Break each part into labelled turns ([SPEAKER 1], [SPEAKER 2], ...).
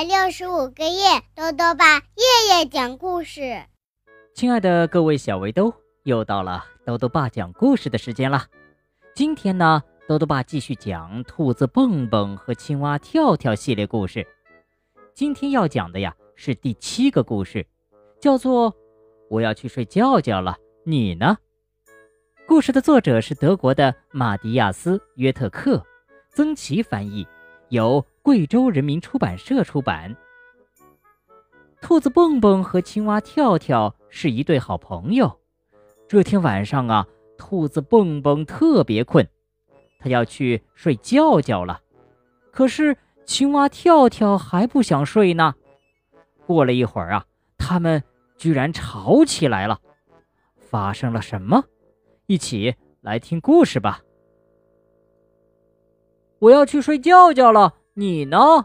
[SPEAKER 1] 百六十五个夜，豆豆爸夜夜讲故事。
[SPEAKER 2] 亲爱的各位小围兜，又到了豆豆爸讲故事的时间了。今天呢，豆豆爸继续讲兔子蹦蹦和青蛙跳跳系列故事。今天要讲的呀是第七个故事，叫做《我要去睡觉觉了》，你呢？故事的作者是德国的马蒂亚斯·约特克，曾琦翻译，由贵州人民出版社出版。兔子蹦蹦和青蛙跳跳是一对好朋友。这天晚上啊，兔子蹦蹦特别困，他要去睡觉觉了。可是青蛙跳跳还不想睡呢。过了一会儿啊，他们居然吵起来了。发生了什么？一起来听故事吧。我要去睡觉觉了，你呢？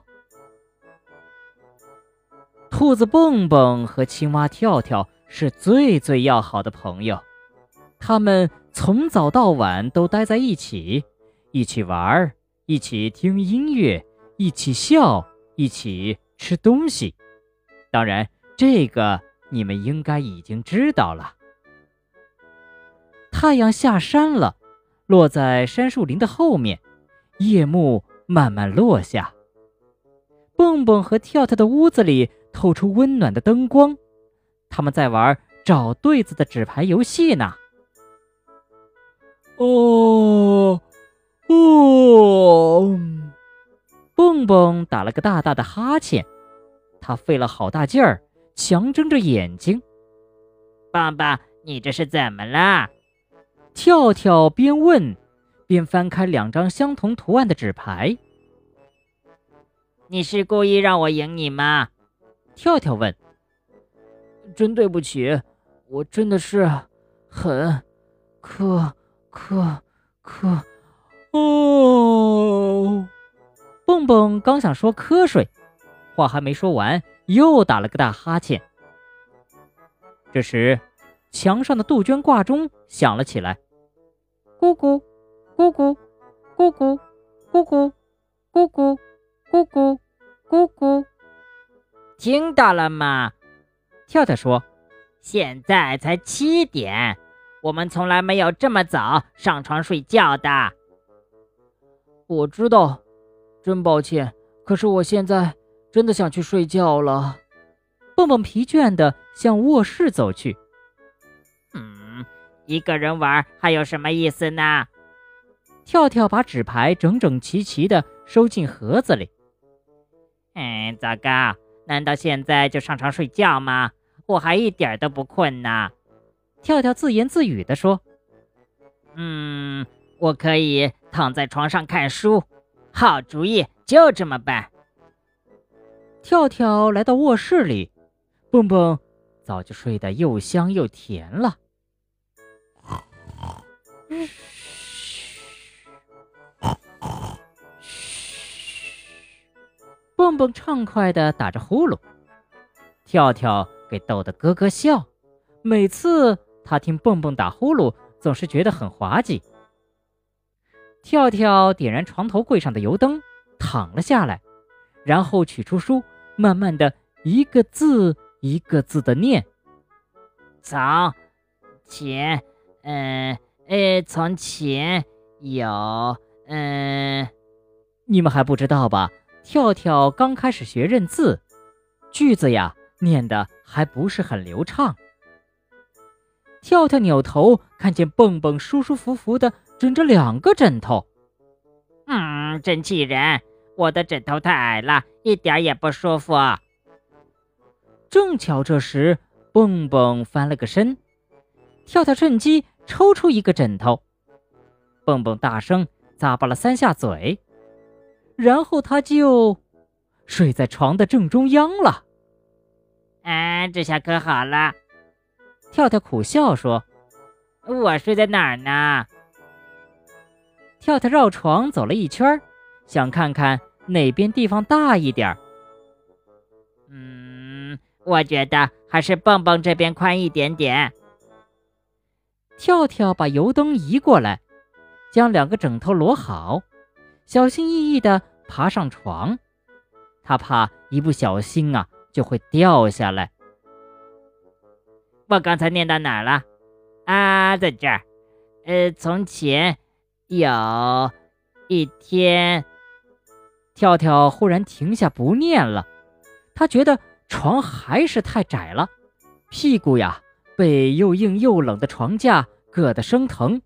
[SPEAKER 2] 兔子蹦蹦和青蛙跳跳是最最要好的朋友，他们从早到晚都待在一起，一起玩，一起听音乐，一起笑，一起吃东西。当然，这个你们应该已经知道了。太阳下山了，落在杉树林的后面，夜幕慢慢落下。蹦蹦和跳跳的屋子里透出温暖的灯光，他们在玩找对子的纸牌游戏呢。哦哦，蹦蹦打了个大大的哈欠，他费了好大劲儿，强睁着眼睛。
[SPEAKER 3] 棒棒，你这是怎么了？
[SPEAKER 2] 跳跳边问，边翻开两张相同图案的纸牌。
[SPEAKER 3] 你是故意让我赢你吗？
[SPEAKER 2] 跳跳问。
[SPEAKER 4] 真对不起，我真的是很可可可。哦，
[SPEAKER 2] 蹦蹦刚想说瞌睡，话还没说完，又打了个大哈欠。这时，墙上的杜鹃挂钟响了起来。咕咕，咕咕，咕咕，咕咕，咕咕，咕咕，咕咕，
[SPEAKER 3] 听到了吗？
[SPEAKER 2] 跳跳说：“
[SPEAKER 3] 现在才七点，我们从来没有这么早上床睡觉的。”
[SPEAKER 4] 我知道，真抱歉，可是我现在真的想去睡觉了。
[SPEAKER 2] 蹦蹦疲倦地向卧室走去。
[SPEAKER 3] 嗯一个人玩还有什么意思呢？
[SPEAKER 2] 跳跳把纸牌整整齐齐地收进盒子里。
[SPEAKER 3] 嗯，糟糕！难道现在就上床睡觉吗？我还一点都不困呢。
[SPEAKER 2] 跳跳自言自语地说：“
[SPEAKER 3] 嗯，我可以躺在床上看书。好主意，就这么办。”
[SPEAKER 2] 跳跳来到卧室里，蹦蹦早就睡得又香又甜了。蹦蹦畅快地打着呼噜，跳跳给逗得咯咯笑。每次他听蹦蹦打呼噜，总是觉得很滑稽。跳跳点燃床头柜上的油灯，躺了下来，然后取出书，慢慢的一个字一个字的念：“
[SPEAKER 3] 从前，嗯。”呃，从前有，嗯，
[SPEAKER 2] 你们还不知道吧？跳跳刚开始学认字，句子呀念的还不是很流畅。跳跳扭头看见蹦蹦舒舒服服的枕着两个枕头，
[SPEAKER 3] 嗯，真气人！我的枕头太矮了，一点也不舒服。
[SPEAKER 2] 正巧这时，蹦蹦翻了个身，跳跳趁机。抽出一个枕头，蹦蹦大声咂巴了三下嘴，然后他就睡在床的正中央了。
[SPEAKER 3] 哎，这下可好了。
[SPEAKER 2] 跳跳苦笑说：“
[SPEAKER 3] 我睡在哪儿呢？”
[SPEAKER 2] 跳跳绕床走了一圈，想看看哪边地方大一点。
[SPEAKER 3] 嗯，我觉得还是蹦蹦这边宽一点点。
[SPEAKER 2] 跳跳把油灯移过来，将两个枕头摞好，小心翼翼地爬上床。他怕一不小心啊就会掉下来。
[SPEAKER 3] 我刚才念到哪儿了？啊，在这儿。呃，从前有一天，
[SPEAKER 2] 跳跳忽然停下不念了，他觉得床还是太窄了，屁股呀被又硬又冷的床架硌得生疼。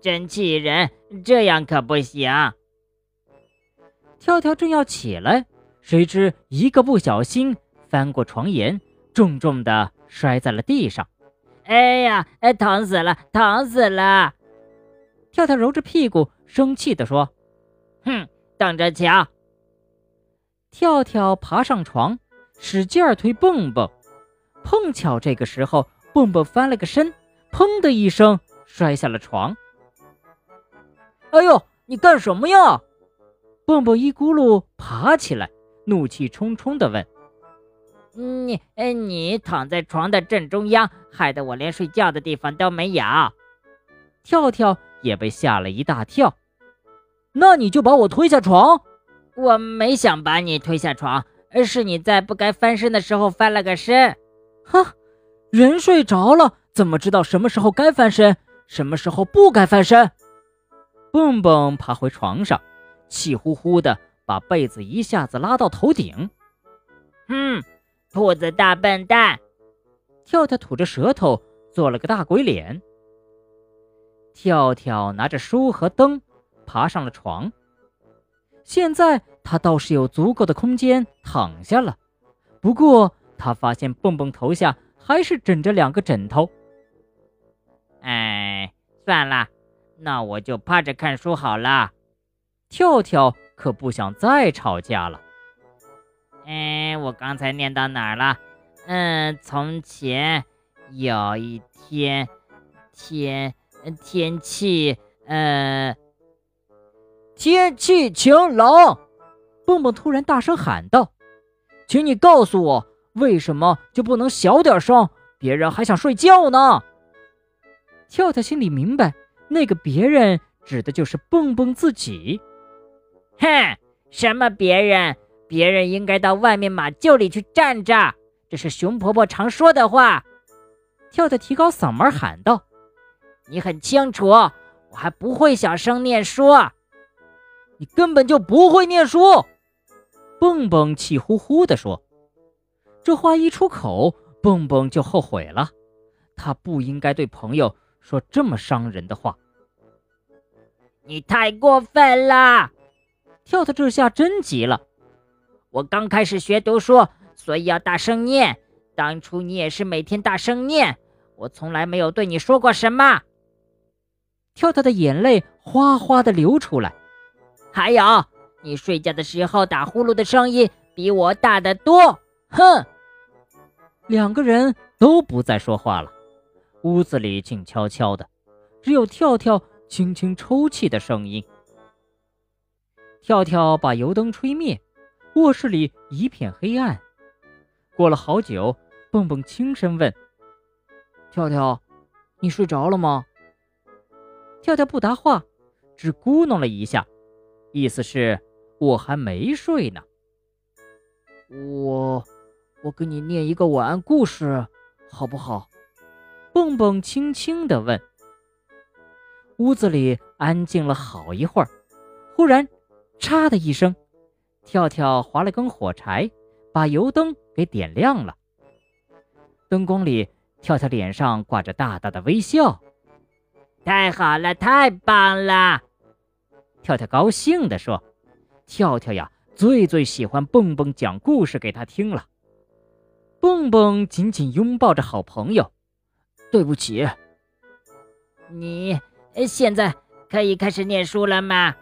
[SPEAKER 3] 真气人，这样可不行。
[SPEAKER 2] 跳跳正要起来，谁知一个不小心翻过床沿，重重的。摔在了地上，
[SPEAKER 3] 哎呀，哎，疼死了，疼死了！
[SPEAKER 2] 跳跳揉着屁股，生气地说：“
[SPEAKER 3] 哼，等着瞧！”
[SPEAKER 2] 跳跳爬上床，使劲推蹦蹦，碰巧这个时候，蹦蹦翻了个身，砰的一声摔下了床。
[SPEAKER 4] 哎呦，你干什么呀？
[SPEAKER 2] 蹦蹦一咕噜爬起来，怒气冲冲地问。
[SPEAKER 3] 你，哎，你躺在床的正中央，害得我连睡觉的地方都没有。
[SPEAKER 2] 跳跳也被吓了一大跳。
[SPEAKER 4] 那你就把我推下床。
[SPEAKER 3] 我没想把你推下床，而是你在不该翻身的时候翻了个身。
[SPEAKER 4] 哈，人睡着了，怎么知道什么时候该翻身，什么时候不该翻身？
[SPEAKER 2] 蹦蹦爬回床上，气呼呼的把被子一下子拉到头顶。
[SPEAKER 3] 嗯。兔子大笨蛋，
[SPEAKER 2] 跳跳吐着舌头做了个大鬼脸。跳跳拿着书和灯爬上了床。现在他倒是有足够的空间躺下了，不过他发现蹦蹦头下还是枕着两个枕头。
[SPEAKER 3] 哎，算了，那我就趴着看书好了。
[SPEAKER 2] 跳跳可不想再吵架了。
[SPEAKER 3] 哎，我刚才念到哪儿了？嗯，从前有一天，天天气，呃，
[SPEAKER 4] 天气晴朗。蹦蹦突然大声喊道：“请你告诉我，为什么就不能小点声？别人还想睡觉呢。”
[SPEAKER 2] 跳跳心里明白，那个别人指的就是蹦蹦自己。
[SPEAKER 3] 哼，什么别人？别人应该到外面马厩里去站着，这是熊婆婆常说的话。
[SPEAKER 2] 跳跳提高嗓门喊道：“
[SPEAKER 3] 你很清楚，我还不会小声念书，
[SPEAKER 4] 你根本就不会念书。”
[SPEAKER 2] 蹦蹦气呼呼地说。这话一出口，蹦蹦就后悔了，他不应该对朋友说这么伤人的话。
[SPEAKER 3] 你太过分了！
[SPEAKER 2] 跳跳这下真急了。
[SPEAKER 3] 我刚开始学读书，所以要大声念。当初你也是每天大声念，我从来没有对你说过什么。
[SPEAKER 2] 跳跳的眼泪哗哗的流出来。
[SPEAKER 3] 还有，你睡觉的时候打呼噜的声音比我大得多。哼！
[SPEAKER 2] 两个人都不再说话了，屋子里静悄悄的，只有跳跳轻轻抽泣的声音。跳跳把油灯吹灭。卧室里一片黑暗。过了好久，蹦蹦轻声问：“
[SPEAKER 4] 跳跳，你睡着了吗？”
[SPEAKER 2] 跳跳不答话，只咕哝了一下，意思是我还没睡呢。
[SPEAKER 4] 我，我给你念一个晚安故事，好不好？
[SPEAKER 2] 蹦蹦轻轻地问。屋子里安静了好一会儿，忽然，嚓的一声。跳跳划了根火柴，把油灯给点亮了。灯光里，跳跳脸上挂着大大的微笑。
[SPEAKER 3] 太好了，太棒了！
[SPEAKER 2] 跳跳高兴地说：“跳跳呀，最最喜欢蹦蹦讲故事给他听了。”蹦蹦紧紧拥抱着好朋友。
[SPEAKER 4] 对不起，
[SPEAKER 3] 你现在可以开始念书了吗？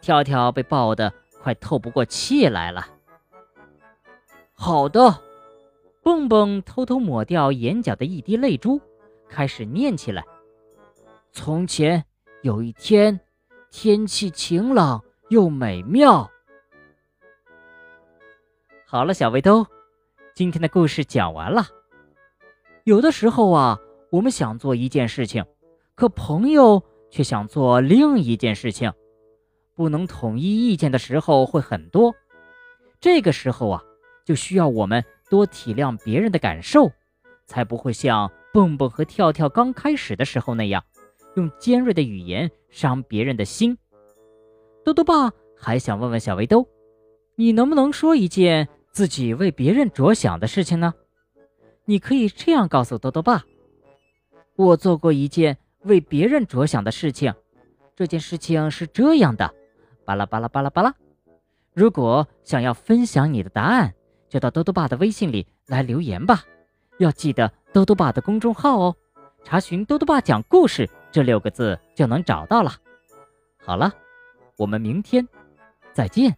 [SPEAKER 2] 跳跳被抱得。快透不过气来了。
[SPEAKER 4] 好的，
[SPEAKER 2] 蹦蹦偷偷抹掉眼角的一滴泪珠，开始念起来。
[SPEAKER 4] 从前有一天，天气晴朗又美妙。
[SPEAKER 2] 好了，小围兜，今天的故事讲完了。有的时候啊，我们想做一件事情，可朋友却想做另一件事情。不能统一意见的时候会很多，这个时候啊，就需要我们多体谅别人的感受，才不会像蹦蹦和跳跳刚开始的时候那样，用尖锐的语言伤别人的心。多多爸还想问问小围兜，你能不能说一件自己为别人着想的事情呢？你可以这样告诉多多爸：我做过一件为别人着想的事情，这件事情是这样的，巴拉巴拉巴拉巴拉。如果想要分享你的答案，就到豆豆爸的微信里来留言吧。要记得豆豆爸的公众号哦，查询“豆豆爸讲故事”这六个字就能找到了。好了，我们明天再见。